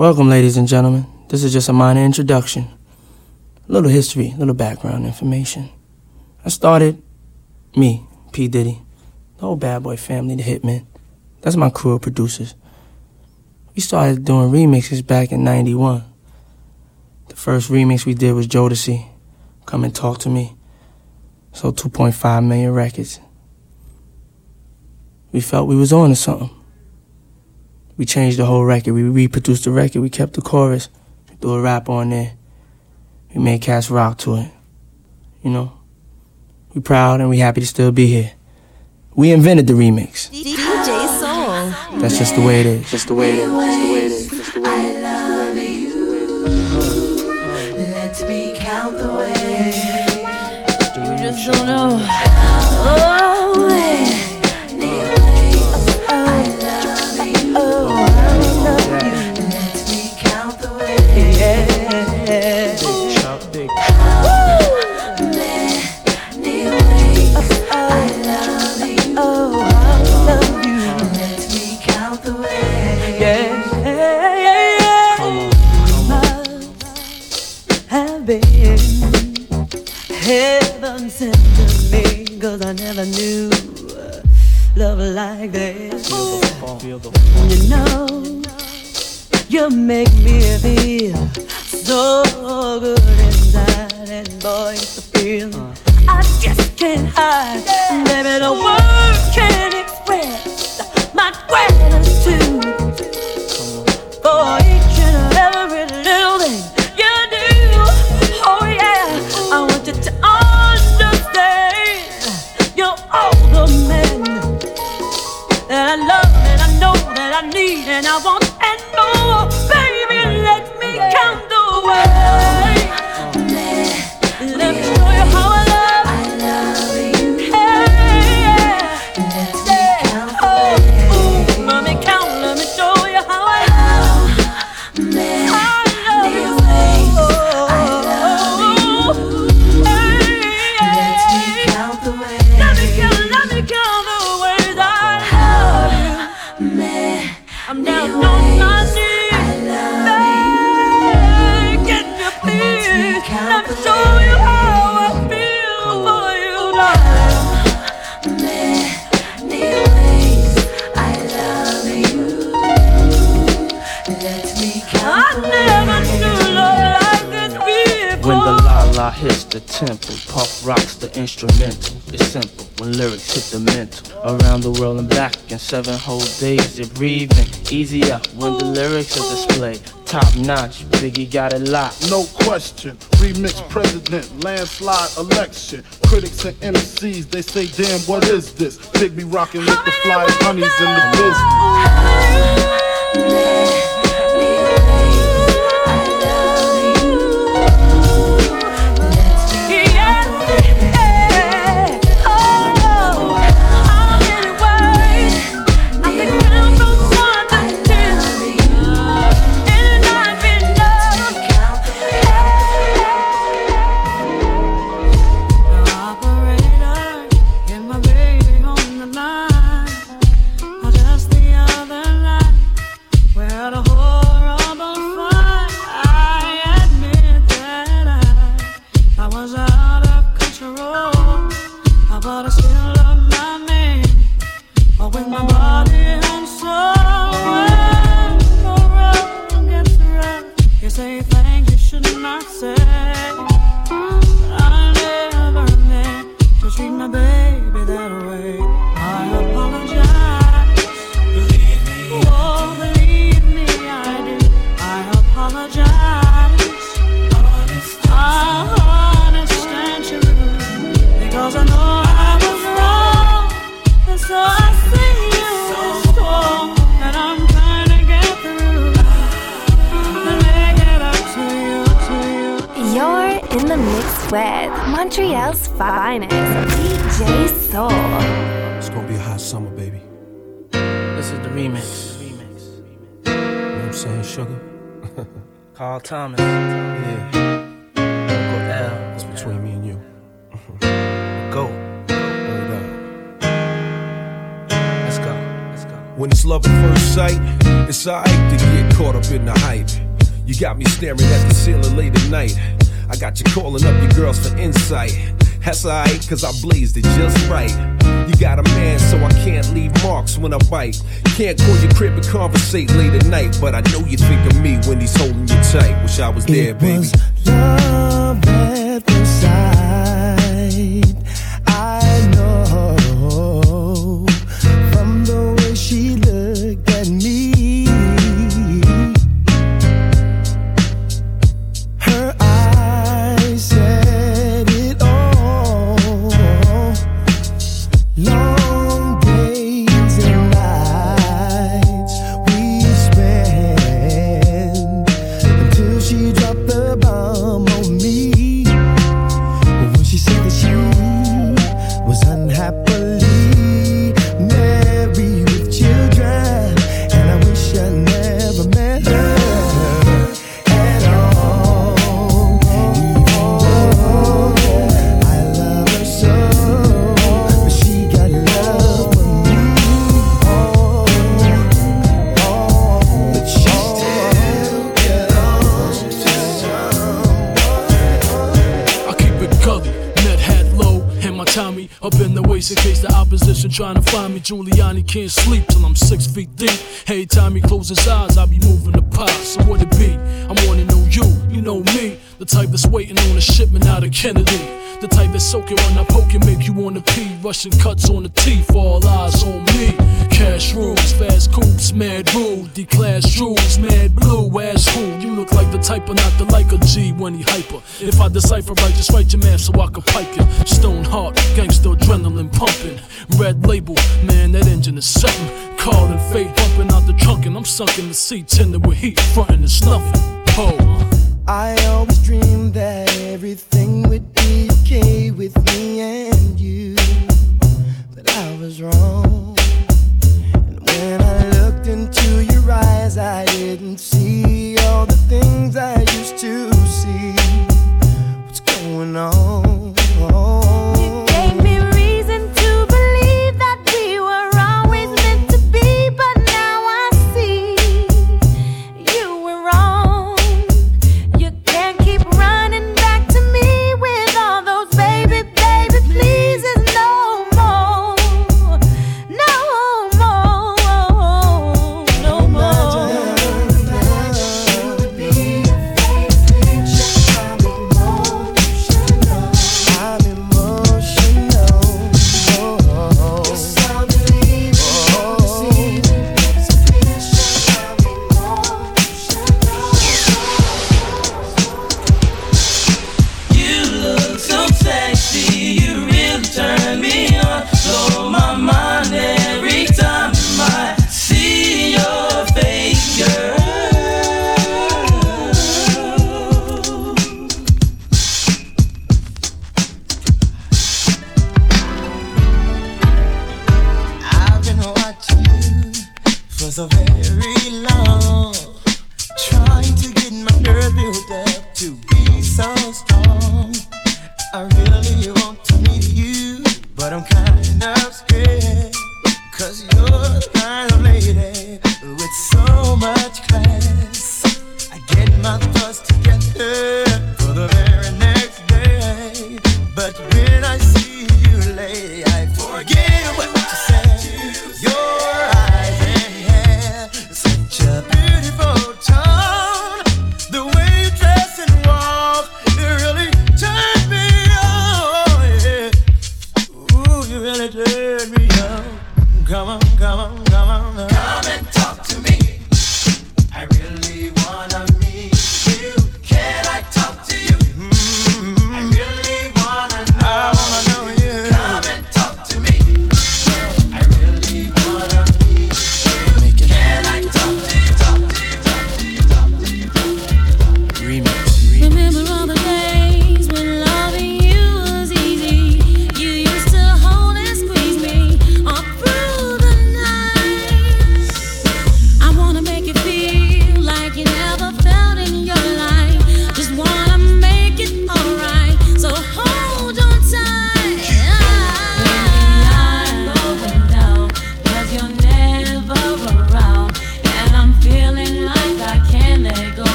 Welcome, ladies and gentlemen. This is just a minor introduction. A little history, a little background information. I started me, P. Diddy, the whole Bad Boy family, the Hitmen. That's my crew of producers. We started doing remixes back in 91. The first remix we did was Jodeci, Come and Talk to Me. Sold 2.5 million records. We felt we was on to something. We changed the whole record. We reproduced the record. We kept the chorus. We threw a rap on there. We made cats rock to it. You know? We proud and we happy to still be here. We invented the remix. DJ Soul. That's just the way it is. Just the way it is. Just the way it is. Heaven sent to me Cause I never knew uh, love like this. You know You make me feel so good inside And boy, it's a feeling I just can't hide. Baby, the words can't express My gratitude for each and every little thing you're all the man that I love and I know that I need and I want and more. Baby, let me count the way. Hits the temple, Puff rocks the instrumental. It's simple when lyrics hit the mental. Around the world and back in seven whole days, you're breathing easy up when the lyrics are displayed. Top notch, Biggie got it locked. No question. Remix president, landslide election. Critics and MCs, they say, damn, what is this? Big be rocking with the fly honeys in the business. cause I blazed it just right. You got a man, so I can't leave marks when I bite. Can't call your crib and conversate late at night, but I know you think of me when he's holding you tight. Wish I was it there, baby. Was He can't sleep till I'm six feet deep. Every time he closes his eyes, I be moving the pie. So what it be? I wanna know you, you know me. The type that's waiting on a shipment out of Kennedy. The type that's soaking when I poke and make you wanna pee. Russian cuts on the teeth, all eyes on me. Cash rules, fast coops, mad rude. D-class rules, mad blue, ass fool. You look like the type of not the like a G when he hyper. If I decipher I just write your math so I can pike it. see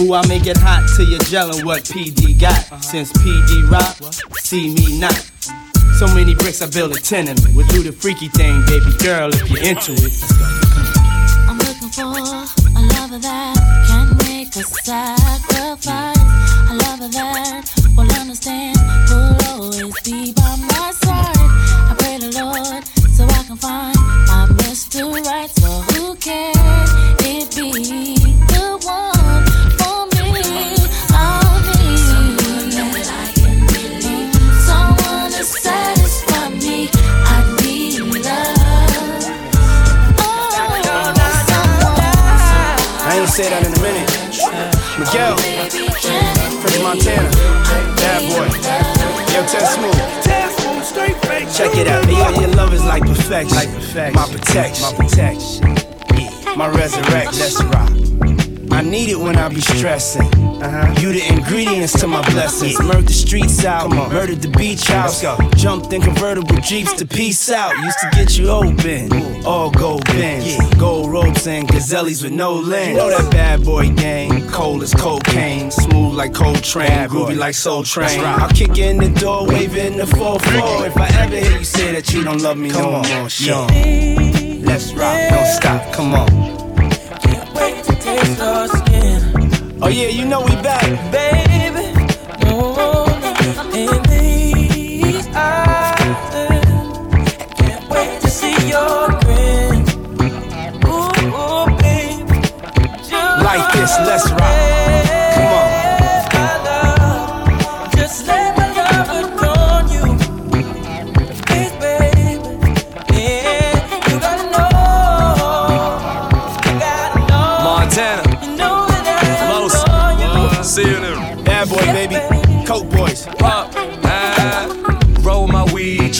Ooh, I make it hot till you're gelling what PD got. Since PD rock, see me not. So many bricks, I build a tenement. We'll do the freaky thing, baby girl, if you're into it. I'm looking for a lover that can make a sacrifice. A lover that Yo, Ted Smooth. Check it out. Yo, your love is like perfection. Like perfection. My protection. My protection. Yeah. My resurrection. Let's rock. I need it when I be stressing. Uh-huh. You the ingredients to my blessings. Murdered the streets out, murdered the beach house. Jumped in convertible jeeps to peace out. Used to get you open, all gold bins, gold ropes and gazelles with no lens. You know that bad boy gang, cold as cocaine, smooth like Coltrane, groovy like Soul Train. I'll kick in the door, waving the 4-4. If I ever hear you say that you don't love me no more, Sean. Let's rock, don't stop, come on. Oh yeah, you know we back. baby.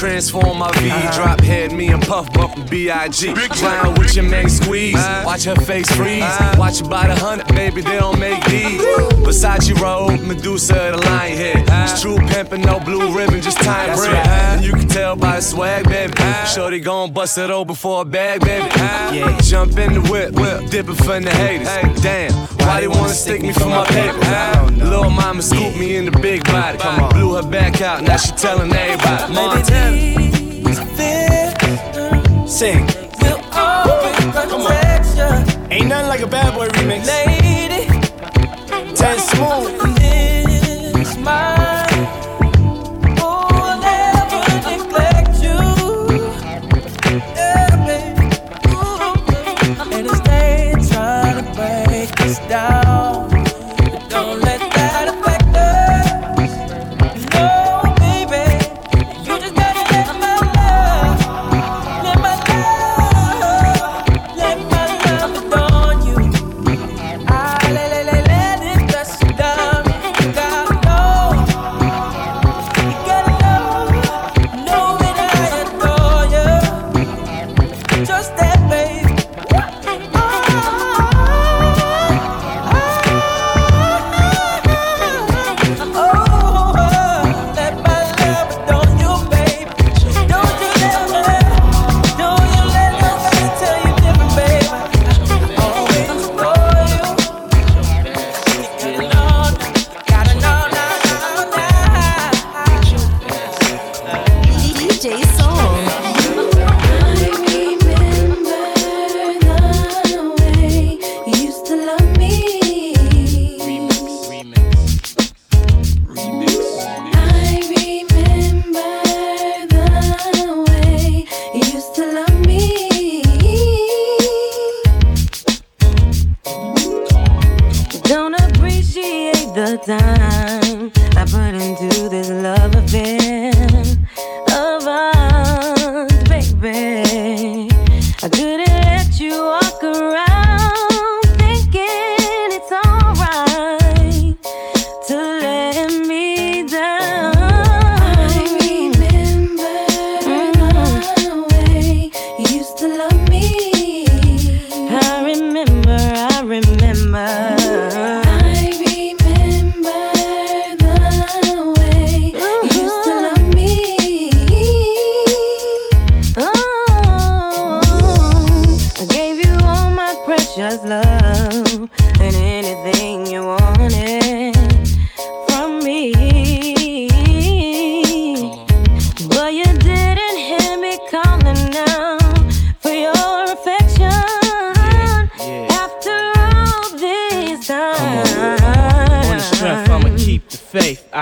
Transform my V, drop head, me and Puff bumpin' B.I.G. Clown with your man squeeze, watch her face freeze, watch her by the hundred, baby, they don't make these. Versace robe, Medusa, the lion head. It's true pimpin', no blue ribbon, just time bread. And you can tell by the swag, baby. Shorty gon' bust it open for a bag, baby. Yeah. Jump in the whip, whip, dippin' for the haters. Damn, why they wanna stick me for my paper? Little mama scooped me in the big body. Come on. Blew her back out, now she telling everybody. Montana. Sing. always Ain't nothing like a bad boy remix. lady. Ted Smooth.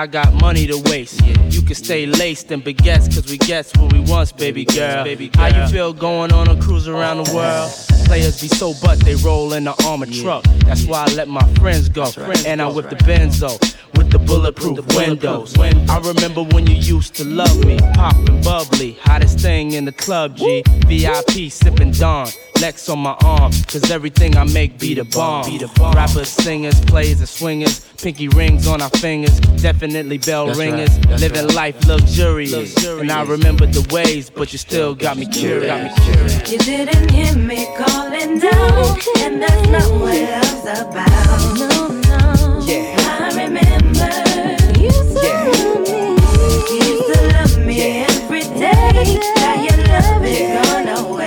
I got money to waste. You can stay laced and baguettes, cause we gets what we want, baby girl. baby How you feel going on a cruise around the world? Players be so butt, they roll in the armored truck. That's why I let my friends go. And I whip the benzo. With the bulletproof windows. I remember when you used to love me, poppin' bubbly, hottest thing in the club, G. VIP sippin' Dawn. Lex on my arm, cause everything I make be the bomb. Rappers, singers, players, and swingers. Pinky rings on our fingers, definitely bell That's right, ringers. that's Living right. life luxurious. And I remember the ways, but you still got me curious. Got me curious. You didn't hear me calling down, and that's not what love's about. No, no. Yeah. I remember you used to love me. You used to love me every day. Now your love is gone away.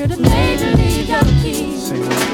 Should have made me lucky.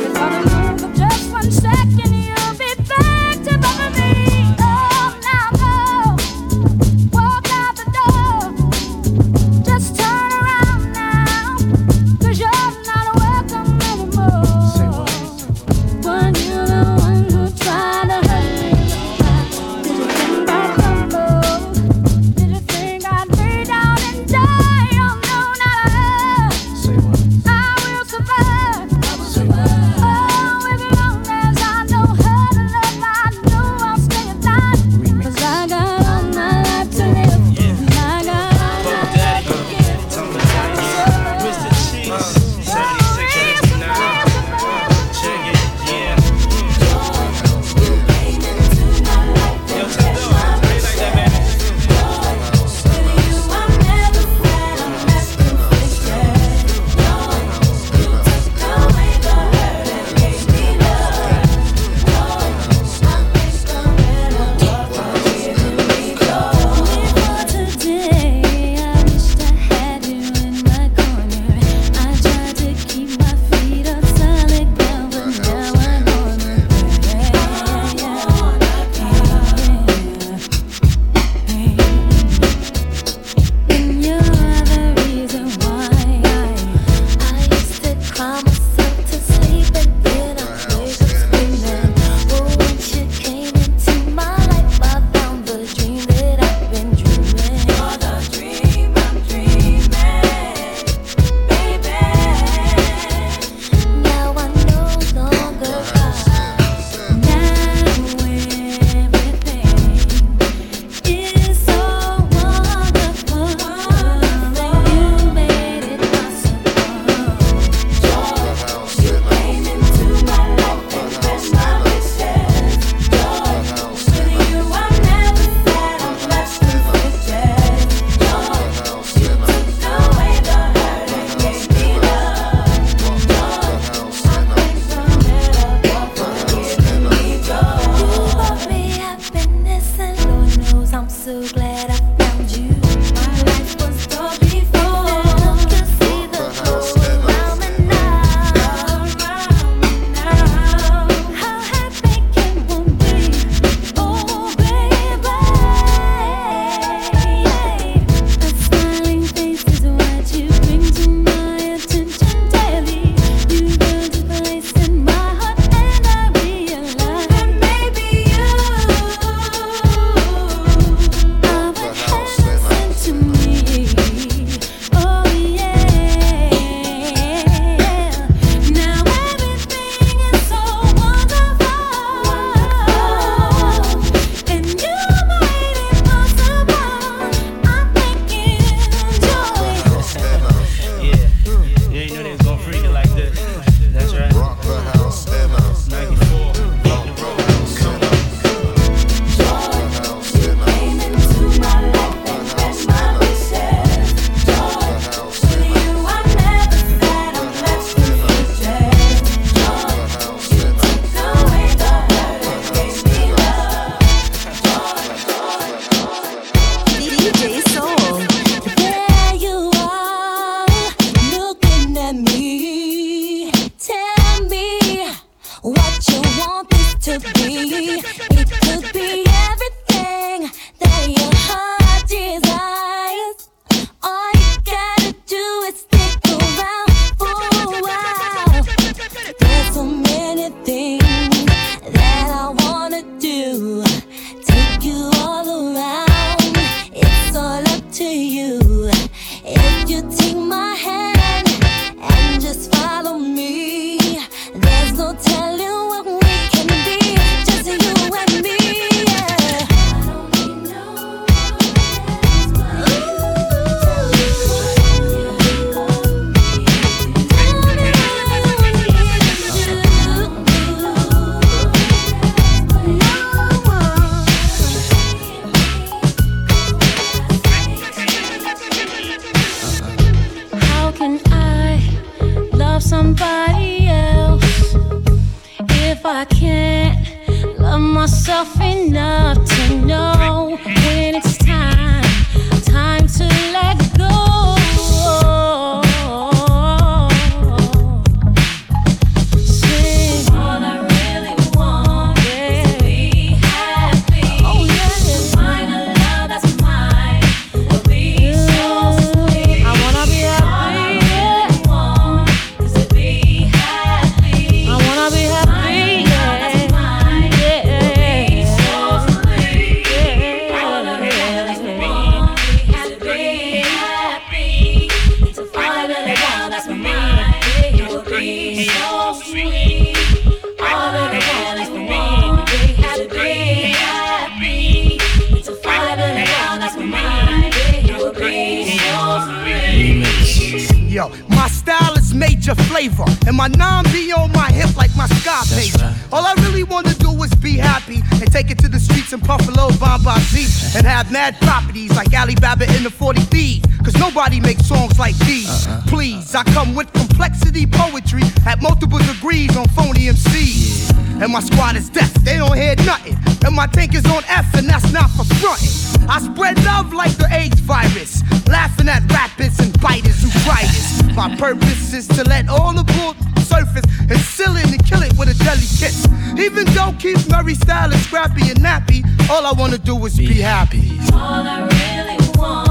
Yo, my style is major flavor, and my non be on my hip like my sky page. All I really wanna do is be happy and take it to the streets and puff a little Bombazi and have mad properties like Alibaba in the 40 Thieves. Cause nobody makes songs like these. Uh-uh. Please, I come with complexity poetry at multiple degrees on phony MCs. And my squad is deaf, they don't hear nothing. And my tank is on F, and that's not for fronting. I spread love like the AIDS virus, laughing at rappers and biters who try this. My purpose is to let all the bull surface and seal it and kill it with a deadly kiss. Even though Keith Murray style is scrappy and nappy, all I wanna do is be happy. All I really want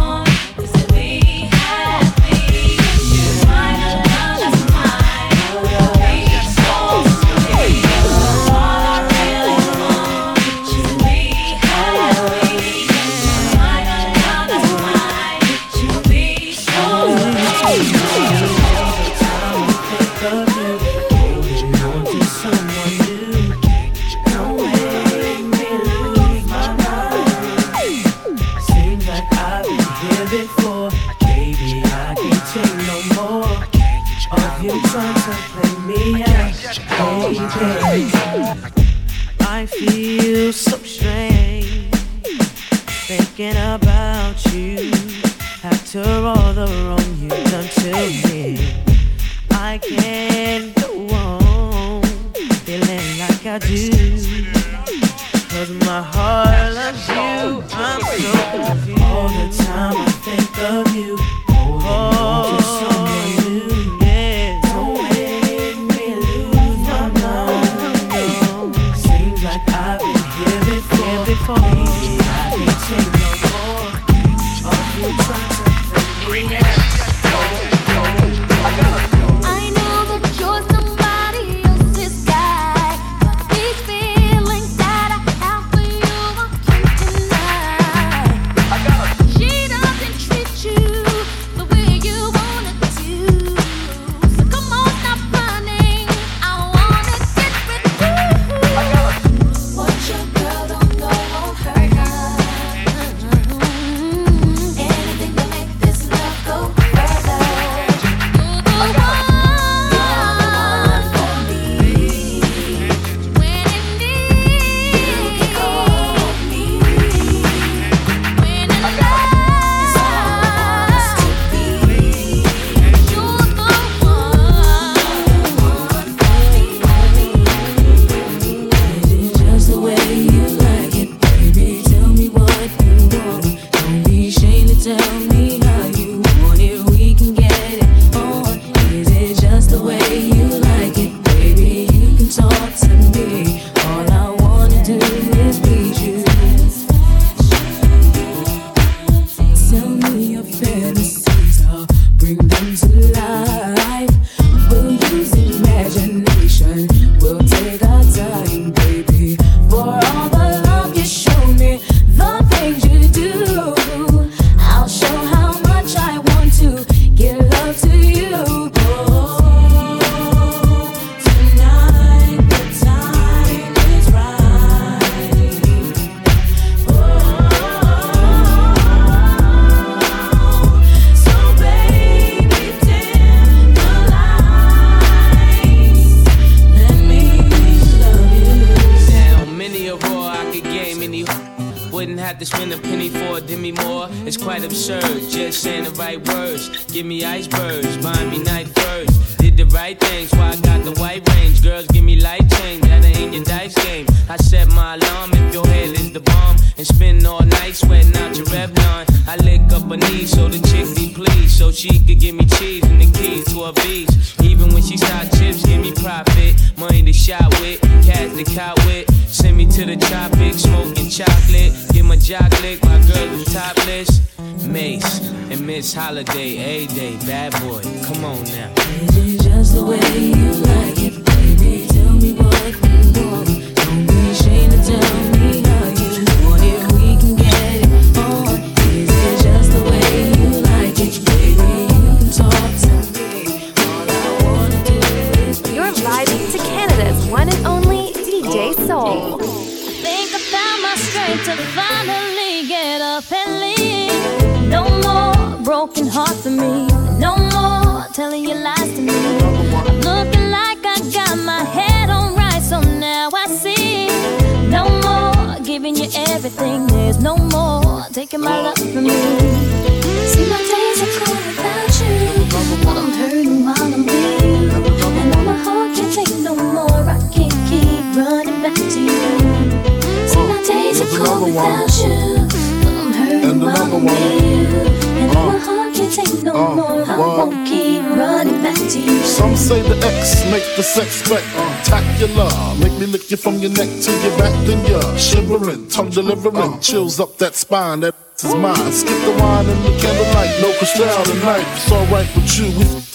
the wrong you've done to me. I can't go on feeling like I do. lick you from your neck to your back, then you're shivering, tongue delivering, chills up that spine. That is mine. Skip the wine and the candlelight, no crystal knife. It's alright with you.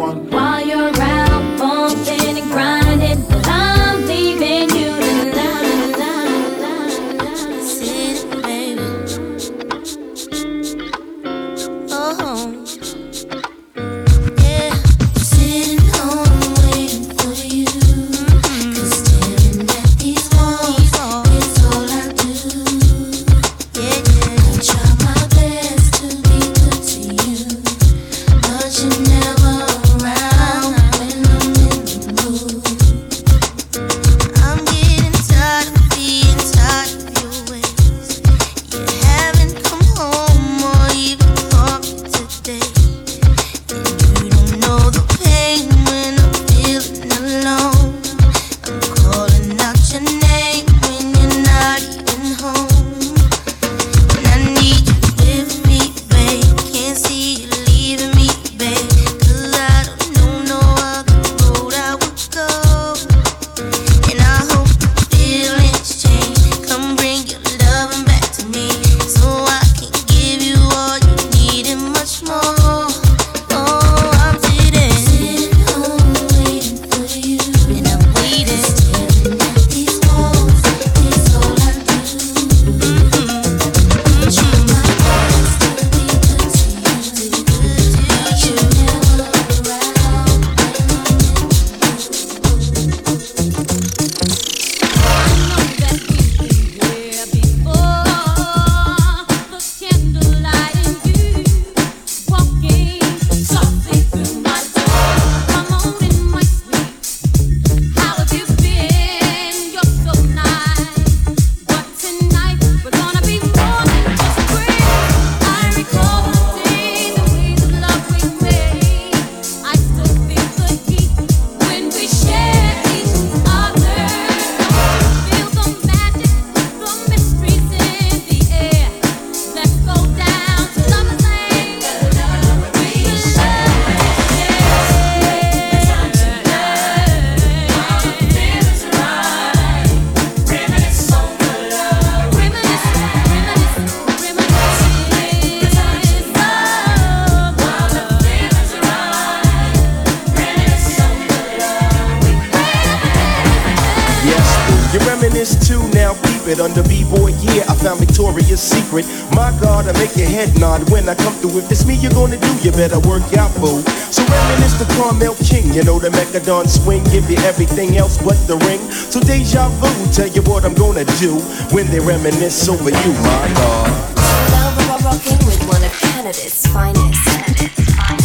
one. It under B-boy gear. I found Victoria's Secret. My God, I make your head nod when I come through. If it's me you're gonna do, you better work out, boo. So reminisce the Carmel King, you know the Mechadon swing, give you everything else but the ring. So deja vu, tell you what I'm gonna do when they reminisce over you, my God. We're rocking with one of Canada's finest. DJ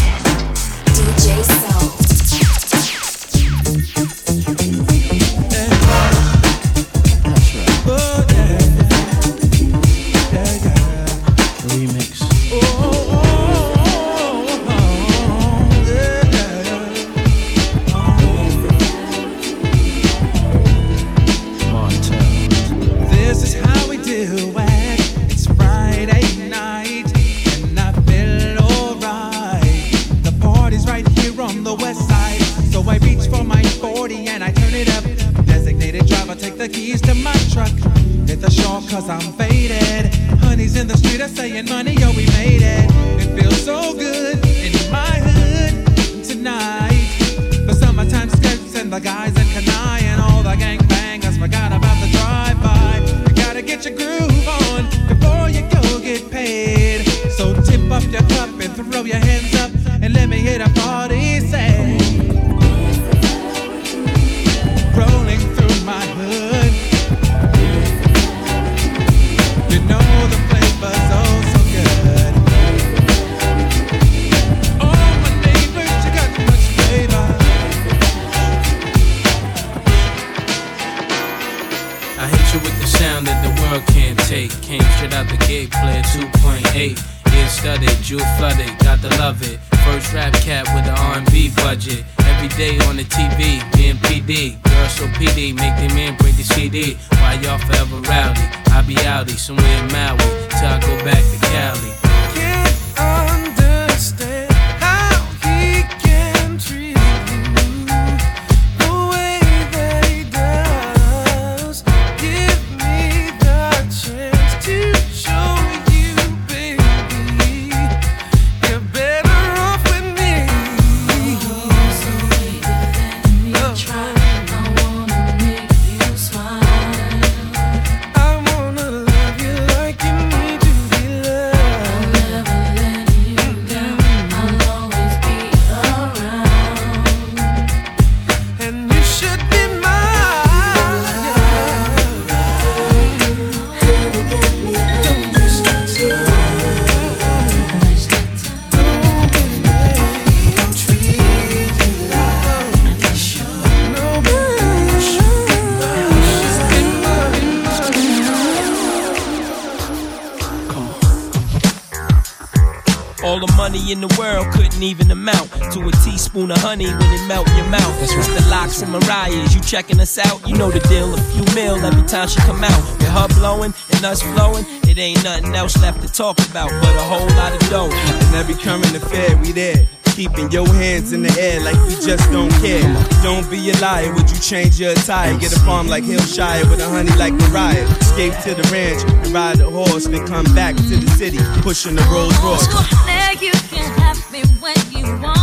teaspoon of honey when it melt your mouth. That's right. The Lox and Mariah's, you checking us out? You know the deal, a few mil every time she come out. With her blowing and us flowing, it ain't nothing else left to talk about but a whole lot of dough. And every current affair, we there. Keeping your hands in the air like we just don't care. Don't be a liar, would you change your attire? Get a farm like Hillshire with a honey like Mariah. Escape to the ranch and ride a horse, then come back to the city, pushing the Rolls Royce. Now you can have me when you want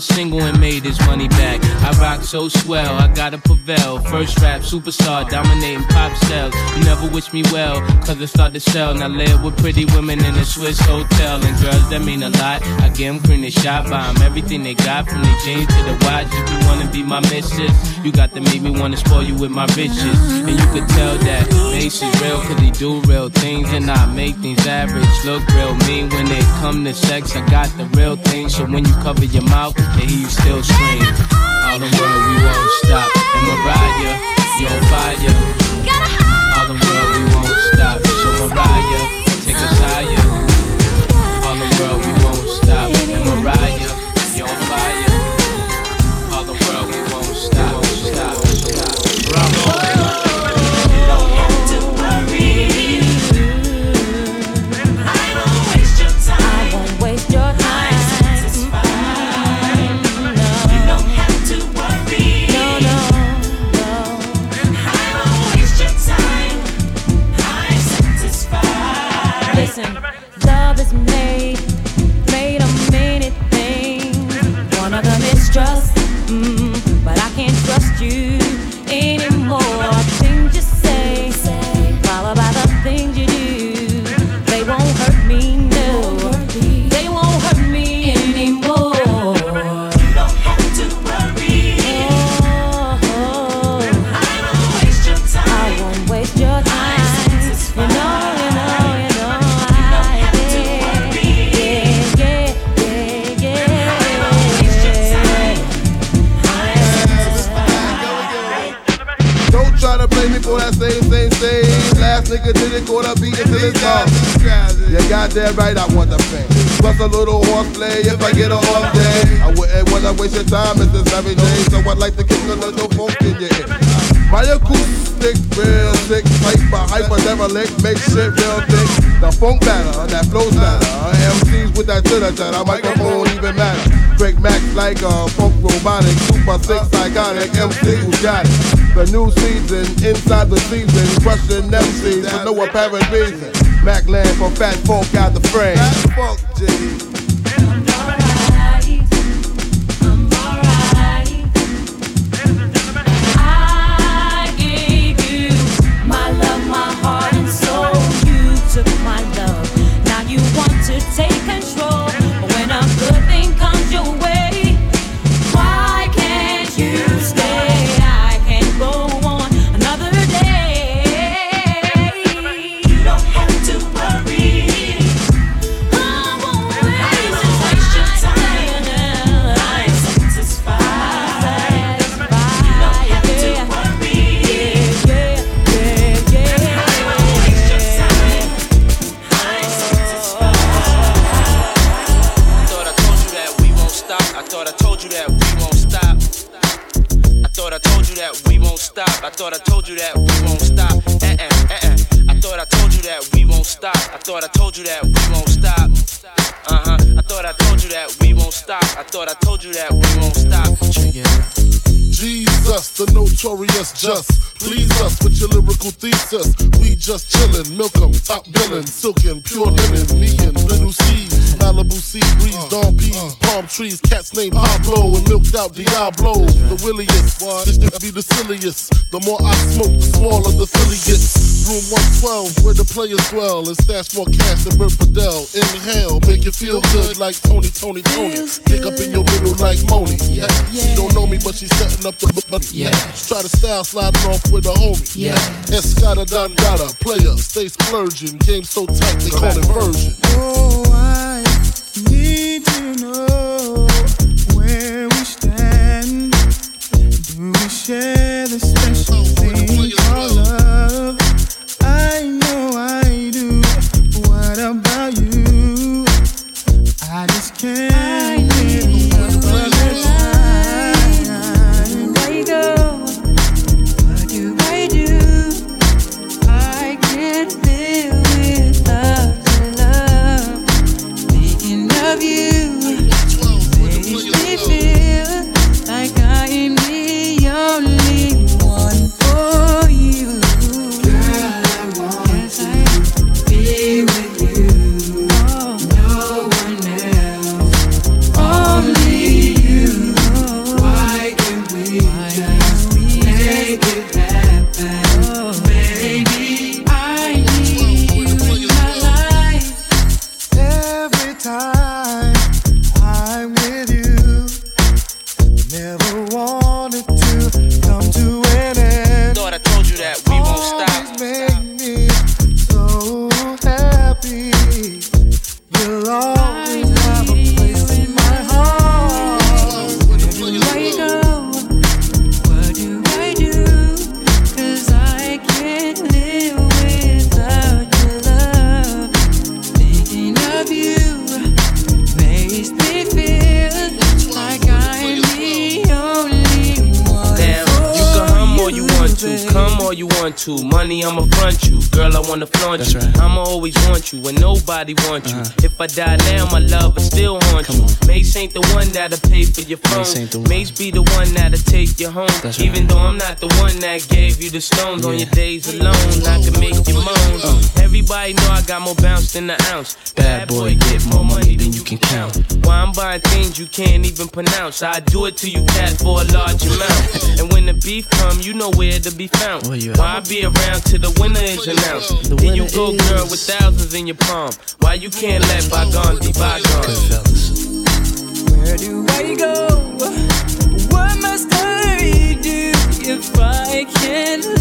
single and made his money back. Rock so swell, I gotta prevail. First rap superstar, dominating pop sales. You never wish me well, cause I start to sell. Now live with pretty women in a Swiss hotel. And girls that mean a lot. I get them cream, they shot by 'em. Everything they got from the jeans to the watch. If you wanna be my missus, you got to make me wanna spoil you with my riches. And you could tell that Mase is real, cause he do real things. And I make things average look real mean. When they come to sex, I got the real thing. So when you cover your mouth, they hear you still scream. All the world, we won't stop. And Mariah, you're on fire. All the world, we won't stop. So Mariah. a new season inside the season. Crushing MCs for no apparent reason. Mac land for fat folk out the frame. trees, cats named Pablo and milked out Diablo. The williest, this could be the silliest. The more I smoke, the smaller the silly gets. Room 112, where the players dwell, and stash more cash than Bert Padell. Inhale, make you feel good like Tony, Tony, Tony. Pick up in your middle like Moni. Yeah. She don't know me, but she's setting up the money. Yeah. Try to style sliding off with a homie. Yeah. Escada Dangada, player, stay splurging. Game so tight, they call it version. Oh, I need want you. Uh-huh. If I die now, my love will still haunt you. Mase ain't the one that'll to your phone. Mase be the one that'll take you home. That's Even though I'm not the one that gave you the stones yeah. on your days alone, I can make you moan. Uh. Everybody know I got more bounce than an ounce. Bad boy, get more money than you can count. Why I'm buying things you can't even pronounce. I do it to you, cat, for a large amount. and when the beef come, you know where to be found. Why I be around till the winner is announced? The then you go, is... girl, with thousands in your palm. Why you can't let bygones be bygones? Where do I go? What must I do if I can't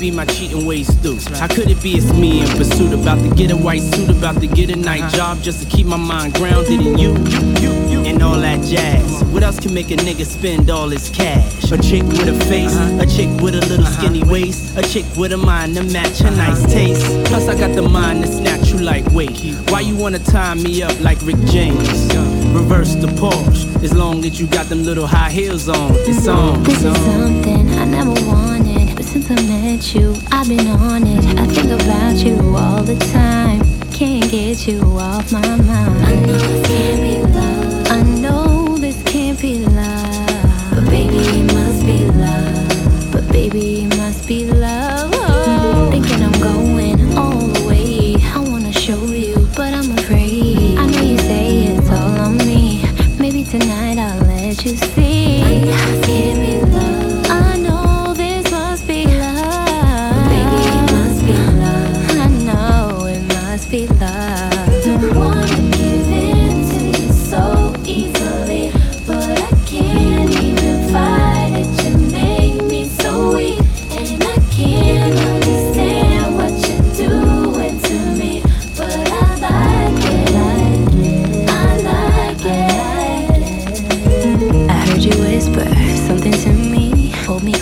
be my cheating ways through? How could it be it's me in pursuit, about to get a white suit, about to get a night job just to keep my mind grounded in you, you, you, you, and all that jazz. What else can make a nigga spend all his cash? A chick with a face, a chick with a little skinny waist, a chick with a mind to match her nice taste. Plus I got the mind to snatch you like wait. Why you wanna tie me up like Rick James? Reverse the Porsche, as long as you got them little high heels on. It's on. This is something I never wanted, but since I met you, I've been on it. I think about you all the time. Can't get you off my mind. I know this can't be love.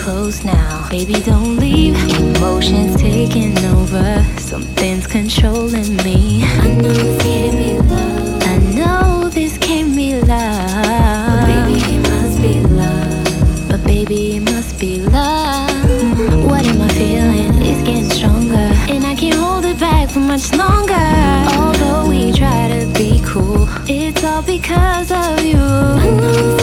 Close now, baby, don't leave. Emotions taking over, something's controlling me. I know this can't be love. I know this can't be love. But baby, it must be love. But baby, it must be love. What am I feeling? It's getting stronger, and I can't hold it back for much longer. Although we try to be cool, it's all because of you.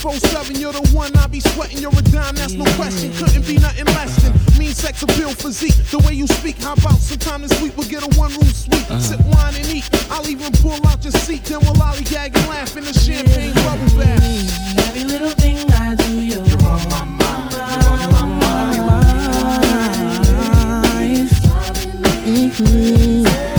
Pro 7, you're the one I be sweating. You're a dime, that's no question. Couldn't be nothing less than mean sex appeal physique. The way you speak, how about sometime this week we'll get a one room suite, uh-huh. sip wine and eat. I'll even pull out your seat, then we'll lollygag and laugh in the champagne bubble bath. Every little thing I do, you're on my mind. You're on my mind. You're on my mind. Mm-hmm.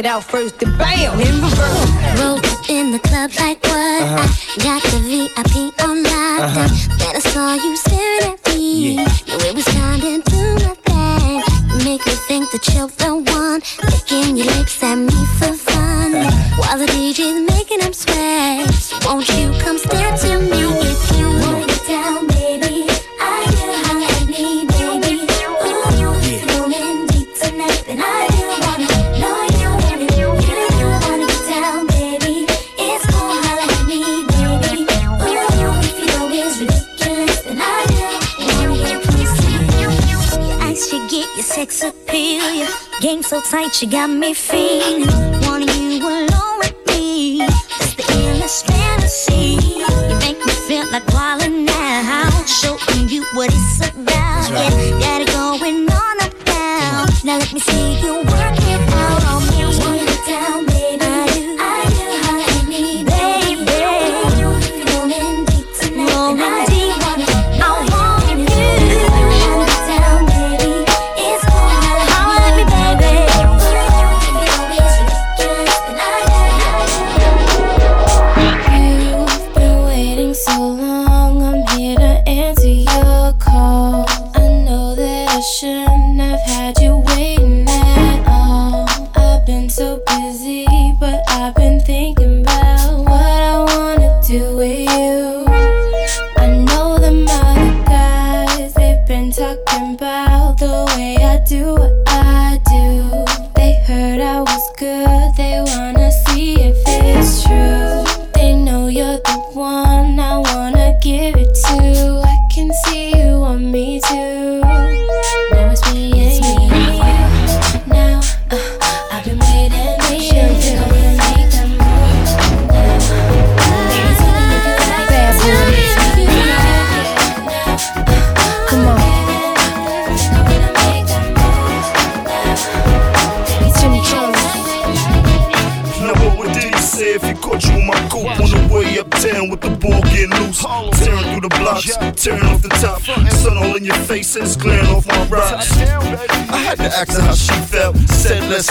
it out first and bam, in reverse. Roll in the club like what? Uh-huh. Got the VIP She got me feeling.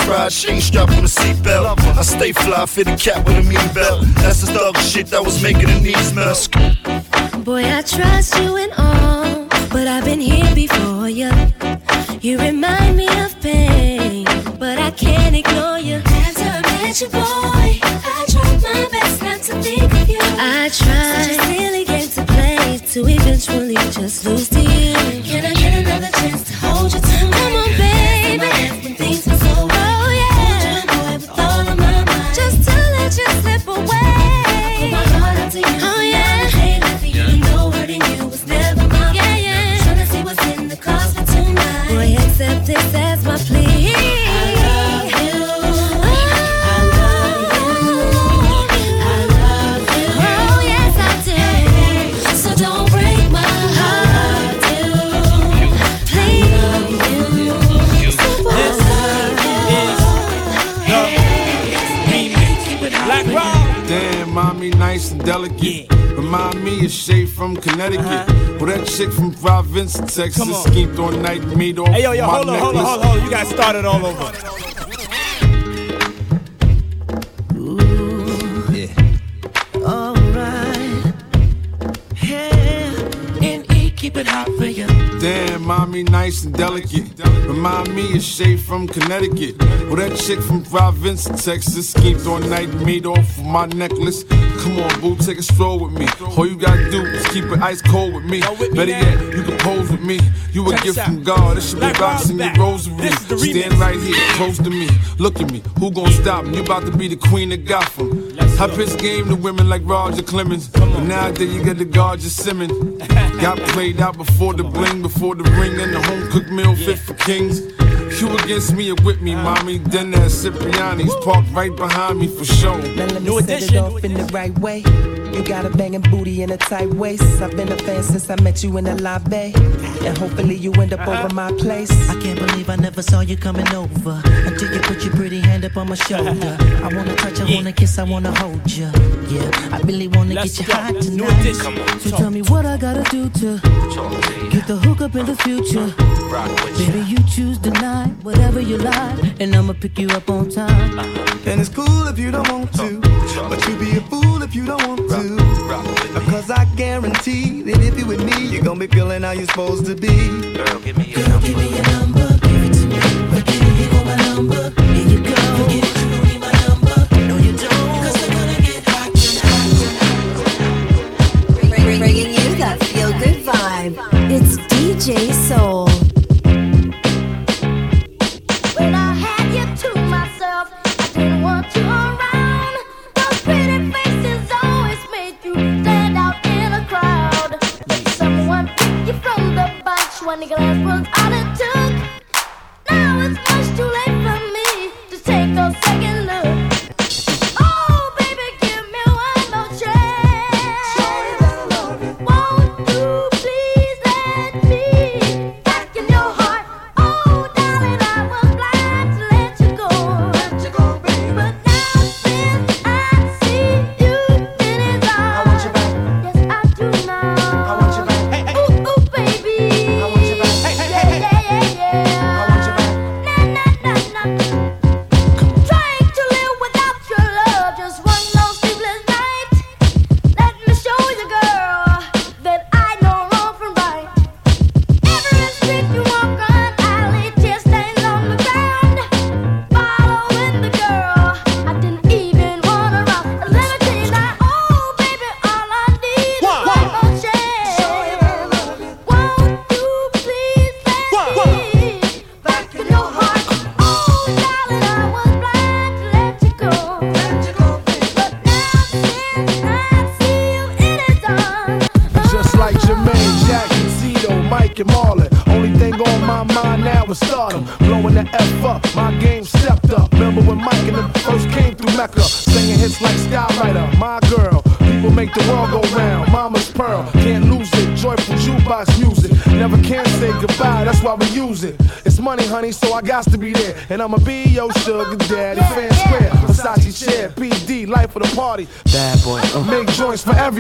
pride, she strapped with a seatbelt. I stay fly, fit a cat with a mean belt. That's the dog shit that was making the knees melt. Boy, I trust you and all, but I've been here before you. You remind me of pain, but I can't ignore you. After I met you, boy, I tried my best not to think of you. I tried. Such a silly game to play to eventually just lose to you. Can I get another chance to hold your tongue? Come on, baby. Of Shay from Connecticut. Uh-huh. Well, that chick from Providence, Texas, schemed all night, made off Hey, yo, yo, hold on, hold on, hold on, hold on. You got started all over. Nice and delicate. Remind me of Shay from Connecticut. Well, that chick from Providence, Texas, schemed all night, made off of my necklace. Come on, boo, take a stroll with me. All you gotta do is keep it ice cold with me. Better yet, you can pose with me. You a gift from. God. This should be Black rocks in Rob's your rosary. This is the Stand right here, close to me. Look at me. Who gon' stop me? You about to be the queen of Gotham. I pitch game to women like Roger Clemens. But nowadays you got the guard just Simmons. Got played out before the bling, before the ring, and the home cooked meal fit for kings. You against me or with me, mommy. Then that Cipriani's parked right behind me for sure. Now let me set it off in the right way. You got a banging booty and a tight waist. I've been a fan since I met you in the lobby. And hopefully you end up over my place. I can't believe I never saw you coming over until you put your pretty hand up on my shoulder. I wanna touch, I wanna kiss, I wanna hold you. Yeah, I really wanna Let's get you go. hot New tonight. So tell me what I gotta do to get the hook up in the future. Baby, you choose the night, whatever you like, and I'ma pick you up on time. And it's cool if you don't want to, but you be a fool if you don't want to. Cause I guarantee that if you with me, you're gonna be feeling how you're supposed to be. Girl, give me your number. Give me your number. Give it to me. Forget it, here go my number. When the glass for everybody.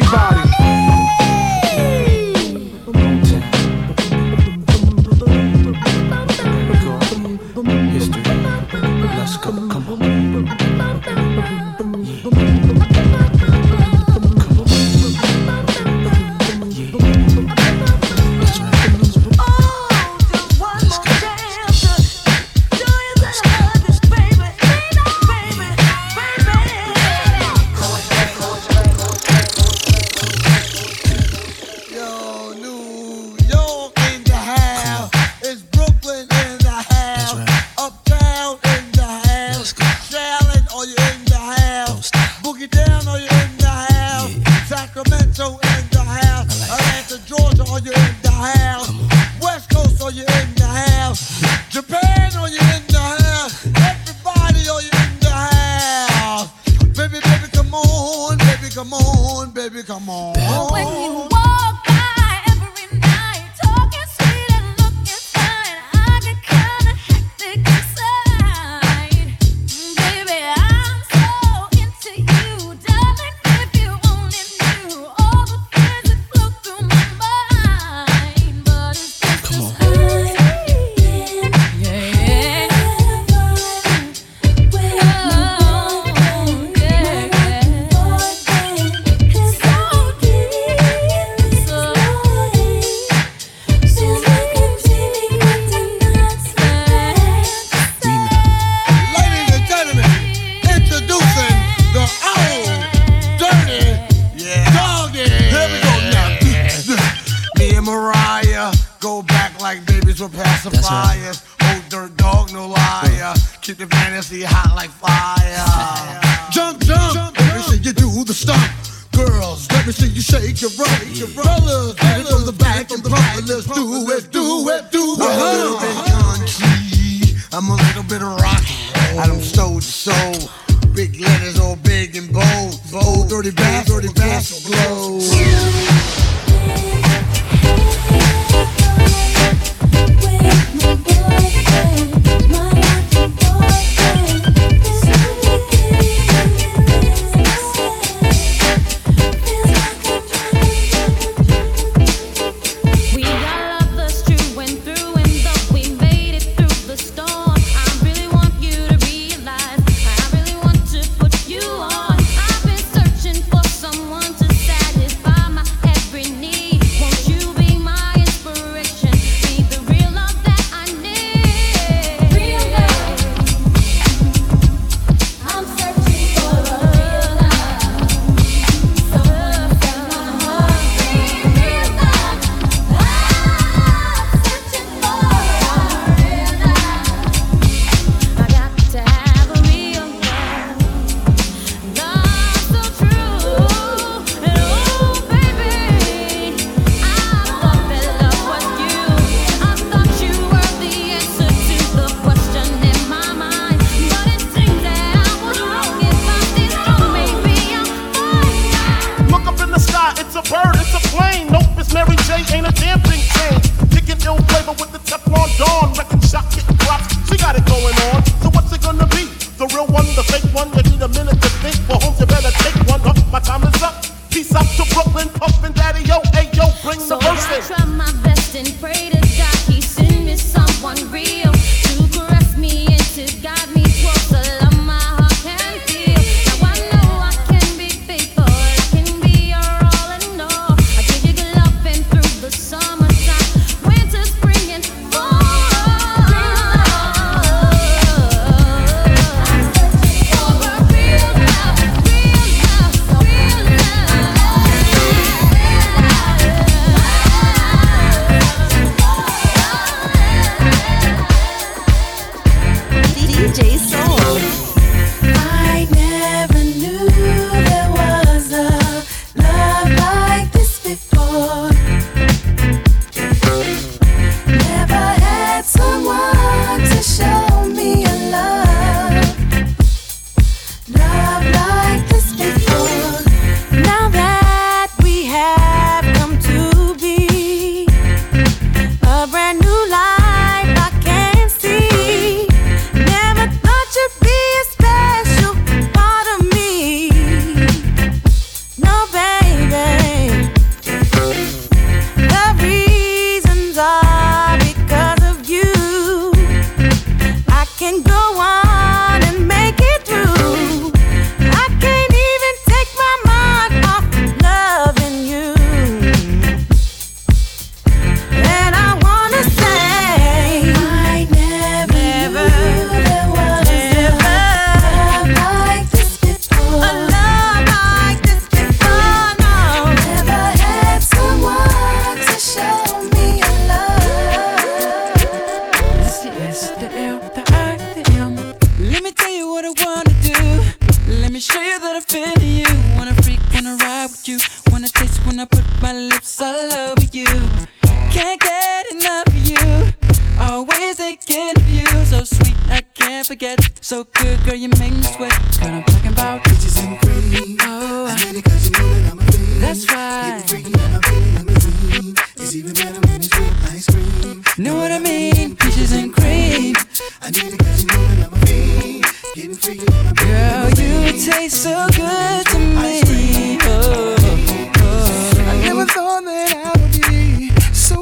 love you. Always thinking of you. So sweet, I can't forget. So good, girl, you make me sweat. Girl, I'm talking about bitches and cream. Oh, I mean it cause you know that I'm a fiend. That's right. You're freaking out, I'm a dream. It's even better when it's with ice cream. Know what I mean? Peaches and cream. I need it cause you know that I'm a fiend. Getting freaking out, Girl, you taste so good to me. Oh, oh, oh. I never thought that I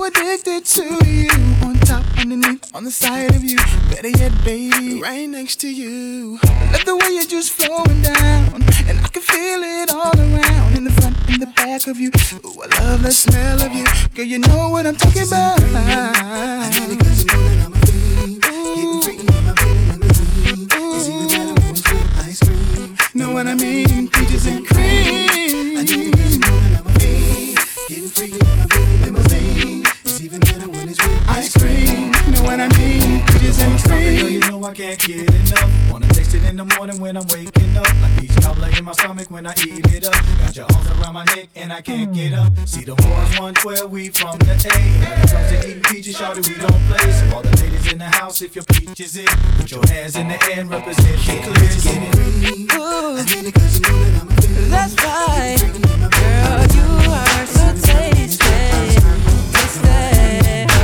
addicted to you. On top, underneath, on the side of you. Better yet, baby, right next to you. I Love the way you're just flowing down. And I can feel it all around. In the front, in the back of you. Ooh, I love the smell of you. Girl, you know what I'm talking about. I need it you know that I'm a fiend. Getting freaking in my feeling I'm a fiend. It's either that or orange cream, ice cream. Know what I mean? Peaches and cream. I need it cause you know that I'm a fiend. Getting freaking in my feeling cream. What I? You just ain't Girl, you know I can't get enough. Wanna taste it in the morning when I'm waking up. Like peach cobbler in my stomach when I eat it up. Got your arms around my neck and I can't get up. See the boys 112, we from the A. When it comes to eating peaches, shawty, we don't play. So all the ladies in the house, if your peach is it, put your hands in the air and represent it clear. Get it. That's right. Girl, you are so tasty. Tasty.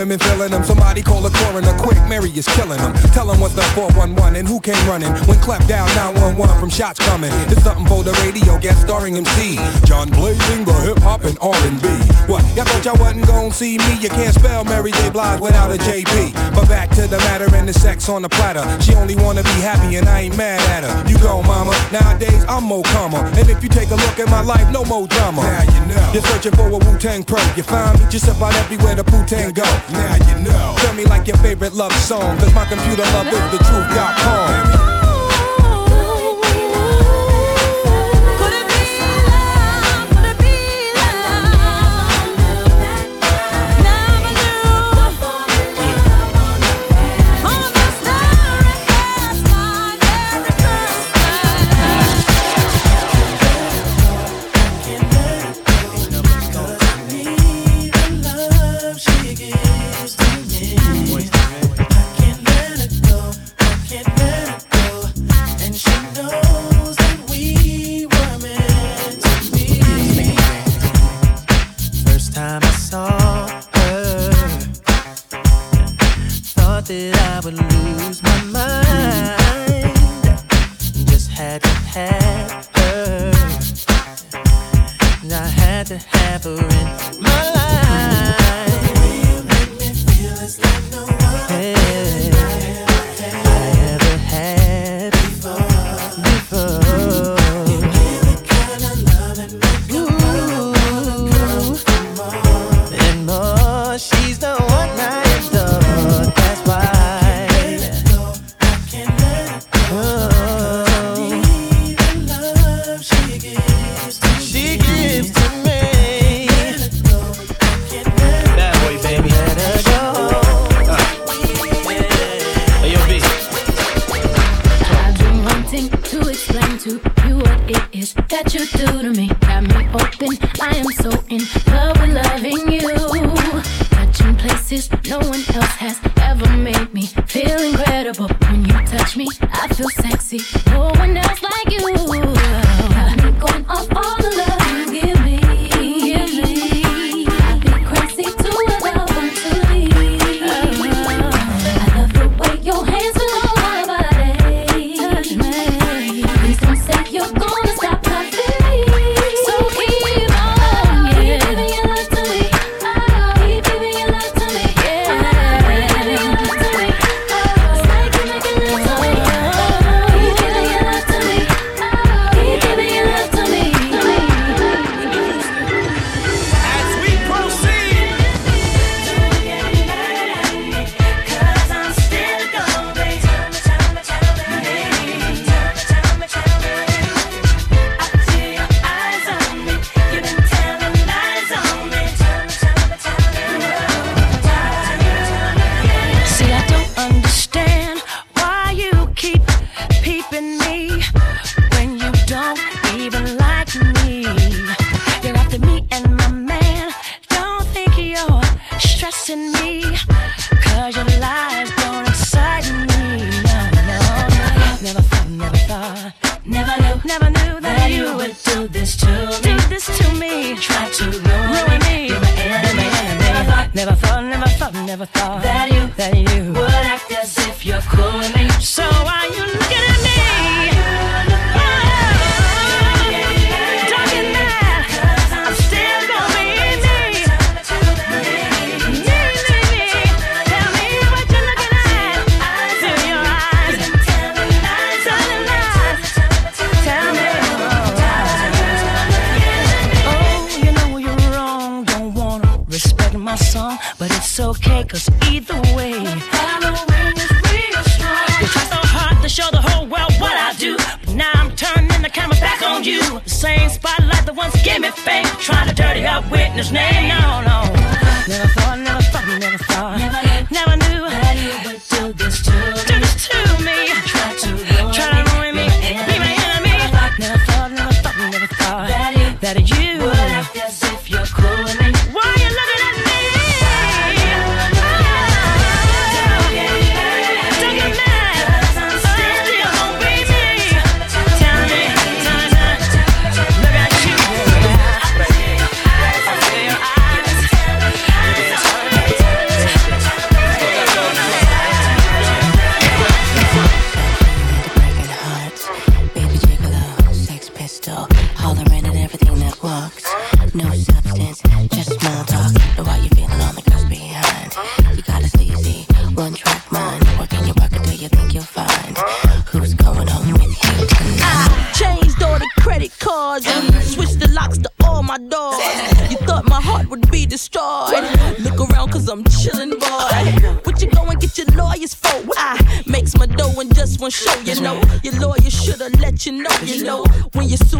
Women feeling them? Somebody call a coroner quick. Mary is killing them. Tell them what's the 411 and who came running. When clap down 911 from shots coming. It's something for the radio, guest starring MC. John Blazing, the hip hop and R&B. What? Y'all thought y'all wasn't gonna see me? You can't spell Mary J. Blige without a JB. But back to the matter and the sex on the platter. She only wanna be happy and I ain't mad at her. You go, mama. Nowadays I'm more calmer. And if you take a look at my life, no more drama. Now you know. You're searching for a Wu Tang pro. You find me just about everywhere the Wu Tang go. Now you know. Tell me like your favorite love song. Cause my computer love is the truth.com.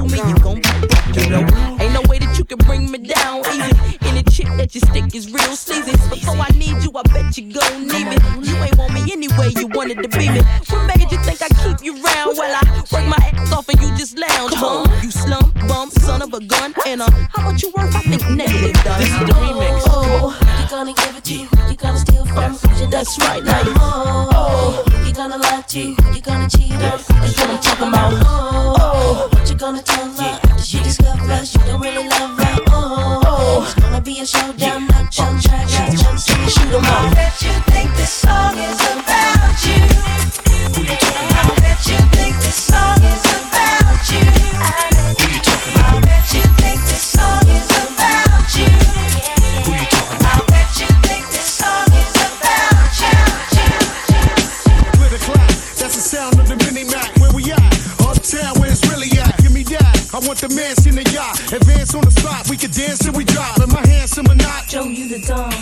to me, you gon' be you know. Ain't no way that you can bring me down easy. Any chick that you stick is real sleazy. Before I need you, I bet you gon' need me. You ain't want me anyway, you wanted to be me. What made you think I keep you round while I work my ass off and you just lounge, huh? You slump, bum, son of a gun. And uh, how much you worth? I think negative done. This is the remix. Oh, you gonna give it to you, you gonna steal from you. That's right, now. Oh, you gonna lie to you, you gonna cheat on That's what I'm talking about. out. Oh gonna tell her. Yeah. She discovers you don't really love her. Oh, oh, oh. it's gonna be a showdown. Yeah. Not jump, try, try, jump, see, shoot 'em up. I Bet you think this song is. the dawn.